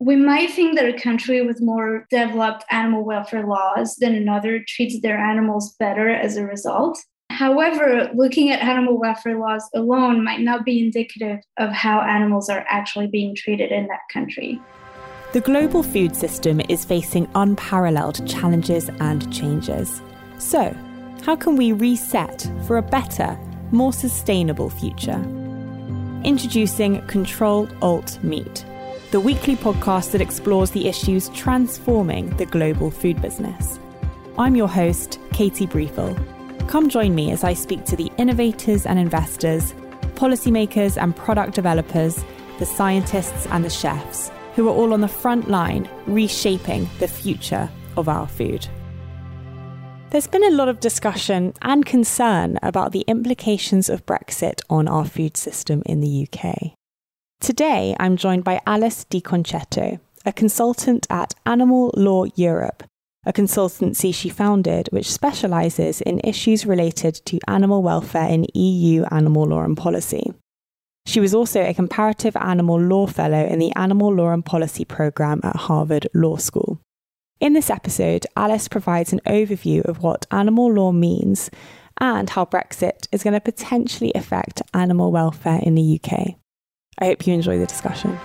we might think that a country with more developed animal welfare laws than another treats their animals better as a result. However, looking at animal welfare laws alone might not be indicative of how animals are actually being treated in that country. The global food system is facing unparalleled challenges and changes. So, how can we reset for a better, more sustainable future? Introducing Control Alt Meat, the weekly podcast that explores the issues transforming the global food business. I'm your host, Katie Briefel. Come join me as I speak to the innovators and investors, policymakers and product developers, the scientists and the chefs who are all on the front line reshaping the future of our food. There's been a lot of discussion and concern about the implications of Brexit on our food system in the UK. Today, I'm joined by Alice Di Concetto, a consultant at Animal Law Europe, a consultancy she founded which specialises in issues related to animal welfare in EU animal law and policy. She was also a comparative animal law fellow in the Animal Law and Policy program at Harvard Law School. In this episode, Alice provides an overview of what animal law means and how Brexit is going to potentially affect animal welfare in the UK. I hope you enjoy the discussion.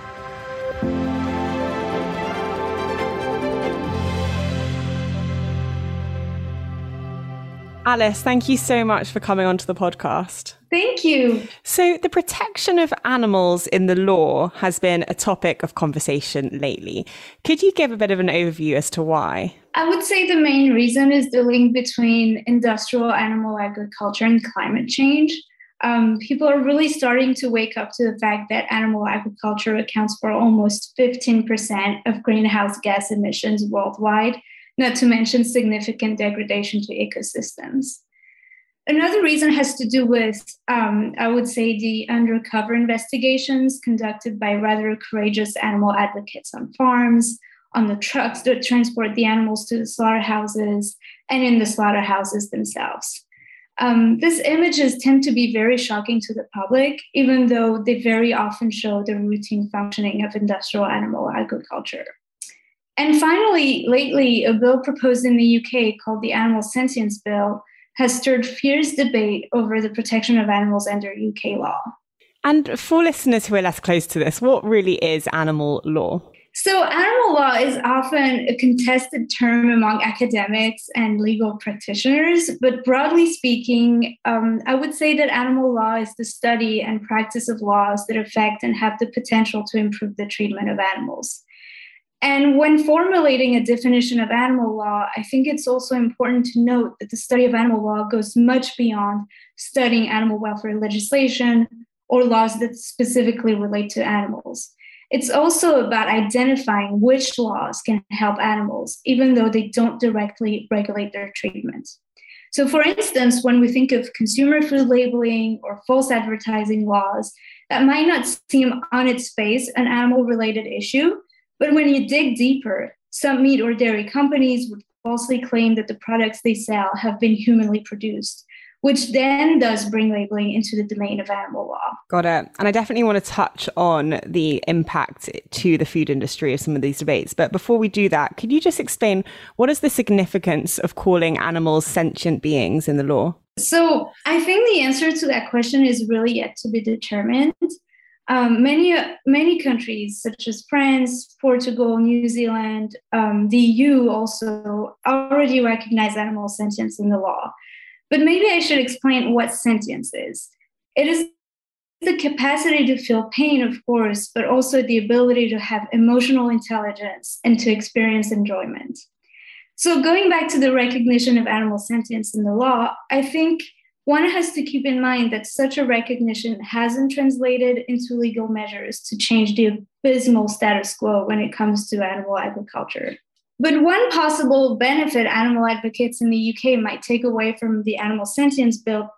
Alice, thank you so much for coming onto the podcast. Thank you. So, the protection of animals in the law has been a topic of conversation lately. Could you give a bit of an overview as to why? I would say the main reason is the link between industrial animal agriculture and climate change. Um, people are really starting to wake up to the fact that animal agriculture accounts for almost 15% of greenhouse gas emissions worldwide not to mention significant degradation to ecosystems. Another reason has to do with, um, I would say, the undercover investigations conducted by rather courageous animal advocates on farms, on the trucks that transport the animals to the slaughterhouses, and in the slaughterhouses themselves. Um, these images tend to be very shocking to the public, even though they very often show the routine functioning of industrial animal agriculture. And finally, lately, a bill proposed in the UK called the Animal Sentience Bill has stirred fierce debate over the protection of animals under UK law. And for listeners who are less close to this, what really is animal law? So, animal law is often a contested term among academics and legal practitioners, but broadly speaking, um, I would say that animal law is the study and practice of laws that affect and have the potential to improve the treatment of animals. And when formulating a definition of animal law, I think it's also important to note that the study of animal law goes much beyond studying animal welfare legislation or laws that specifically relate to animals. It's also about identifying which laws can help animals, even though they don't directly regulate their treatment. So, for instance, when we think of consumer food labeling or false advertising laws, that might not seem on its face an animal related issue, but when you dig deeper, some meat or dairy companies would falsely claim that the products they sell have been humanly produced, which then does bring labeling into the domain of animal law. Got it. And I definitely want to touch on the impact to the food industry of some of these debates. But before we do that, could you just explain what is the significance of calling animals sentient beings in the law? So I think the answer to that question is really yet to be determined. Um, many many countries such as France, Portugal, New Zealand, um, the EU also already recognize animal sentience in the law. But maybe I should explain what sentience is. It is the capacity to feel pain, of course, but also the ability to have emotional intelligence and to experience enjoyment. So, going back to the recognition of animal sentience in the law, I think one has to keep in mind that such a recognition hasn't translated into legal measures to change the abysmal status quo when it comes to animal agriculture. But one possible benefit animal advocates in the UK might take away from the Animal Sentience Bill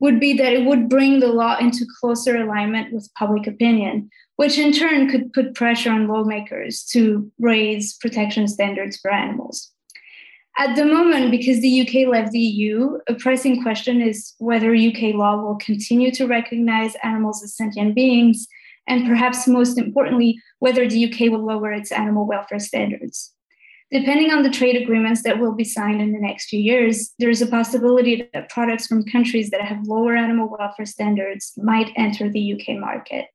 would be that it would bring the law into closer alignment with public opinion, which in turn could put pressure on lawmakers to raise protection standards for animals. At the moment, because the UK left the EU, a pressing question is whether UK law will continue to recognize animals as sentient beings and perhaps most importantly, whether the UK will lower its animal welfare standards. Depending on the trade agreements that will be signed in the next few years, there is a possibility that products from countries that have lower animal welfare standards might enter the UK market.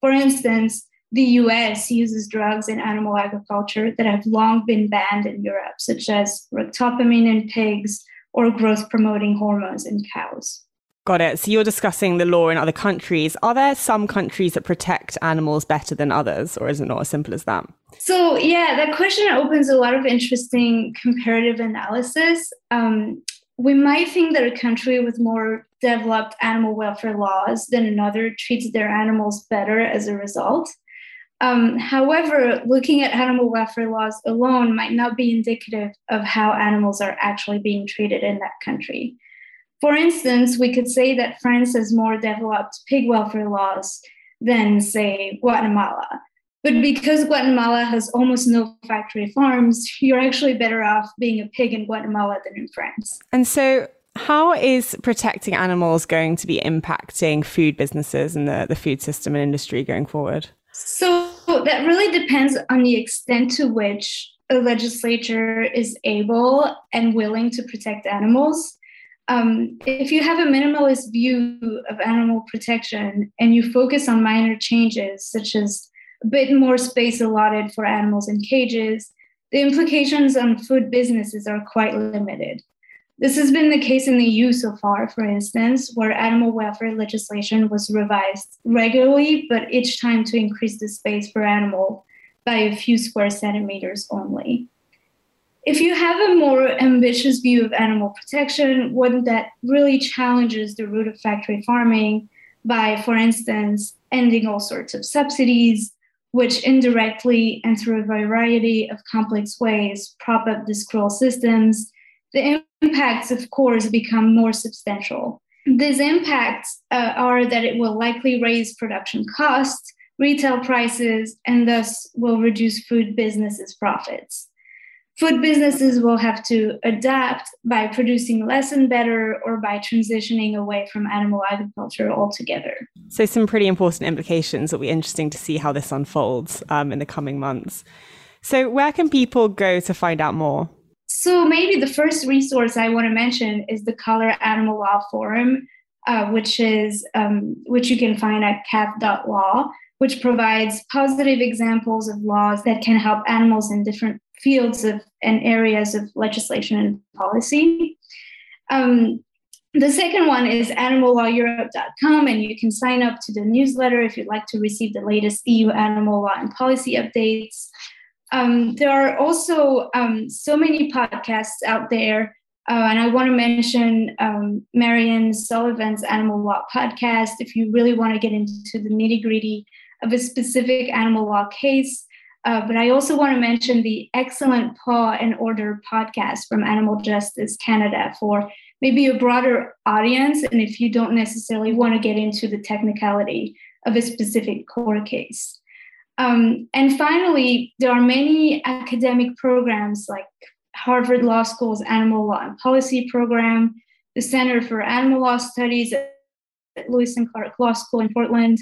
For instance, the US uses drugs in animal agriculture that have long been banned in Europe, such as ractopamine in pigs or growth promoting hormones in cows. Got it. So you're discussing the law in other countries. Are there some countries that protect animals better than others, or is it not as simple as that? So, yeah, that question opens a lot of interesting comparative analysis. Um, we might think that a country with more developed animal welfare laws than another treats their animals better as a result. Um, however, looking at animal welfare laws alone might not be indicative of how animals are actually being treated in that country. For instance, we could say that France has more developed pig welfare laws than, say, Guatemala. But because Guatemala has almost no factory farms, you're actually better off being a pig in Guatemala than in France. And so, how is protecting animals going to be impacting food businesses and the, the food system and industry going forward? So, that really depends on the extent to which a legislature is able and willing to protect animals um, if you have a minimalist view of animal protection and you focus on minor changes, such as a bit more space allotted for animals in cages, the implications on food businesses are quite limited. This has been the case in the EU so far, for instance, where animal welfare legislation was revised regularly, but each time to increase the space per animal by a few square centimeters only if you have a more ambitious view of animal protection, one that really challenges the root of factory farming by, for instance, ending all sorts of subsidies, which indirectly and through a variety of complex ways prop up these cruel systems, the impacts, of course, become more substantial. These impacts uh, are that it will likely raise production costs, retail prices, and thus will reduce food businesses' profits food businesses will have to adapt by producing less and better or by transitioning away from animal agriculture altogether. So, some pretty important implications. It'll be interesting to see how this unfolds um, in the coming months. So, where can people go to find out more? So, maybe the first resource I want to mention is the Color Animal Law Forum, uh, which is um, which you can find at CAF.law which provides positive examples of laws that can help animals in different fields of and areas of legislation and policy. Um, the second one is animallaweurope.com, and you can sign up to the newsletter if you'd like to receive the latest EU animal law and policy updates. Um, there are also um, so many podcasts out there, uh, and I want to mention um, Mariann Sullivan's Animal Law podcast if you really want to get into the nitty gritty of a specific animal law case. Uh, but I also want to mention the excellent Paw and Order podcast from Animal Justice Canada for maybe a broader audience. And if you don't necessarily want to get into the technicality of a specific court case. Um, and finally, there are many academic programs like Harvard Law School's Animal Law and Policy program, the Center for Animal Law Studies at Lewis and Clark Law School in Portland,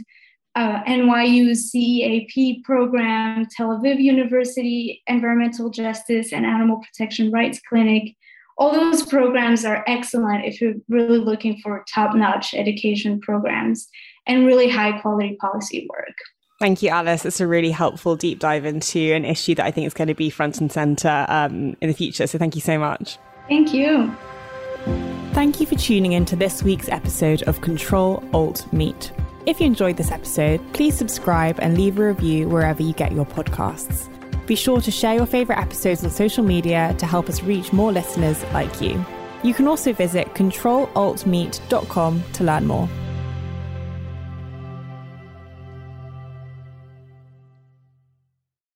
uh, NYU's CEAP program, Tel Aviv University Environmental Justice and Animal Protection Rights Clinic. All those programs are excellent if you're really looking for top notch education programs and really high quality policy work. Thank you, Alice. It's a really helpful deep dive into an issue that I think is going to be front and center um, in the future. So thank you so much. Thank you. Thank you for tuning in to this week's episode of Control Alt Meat. If you enjoyed this episode, please subscribe and leave a review wherever you get your podcasts. Be sure to share your favourite episodes on social media to help us reach more listeners like you. You can also visit controlaltmeat.com to learn more.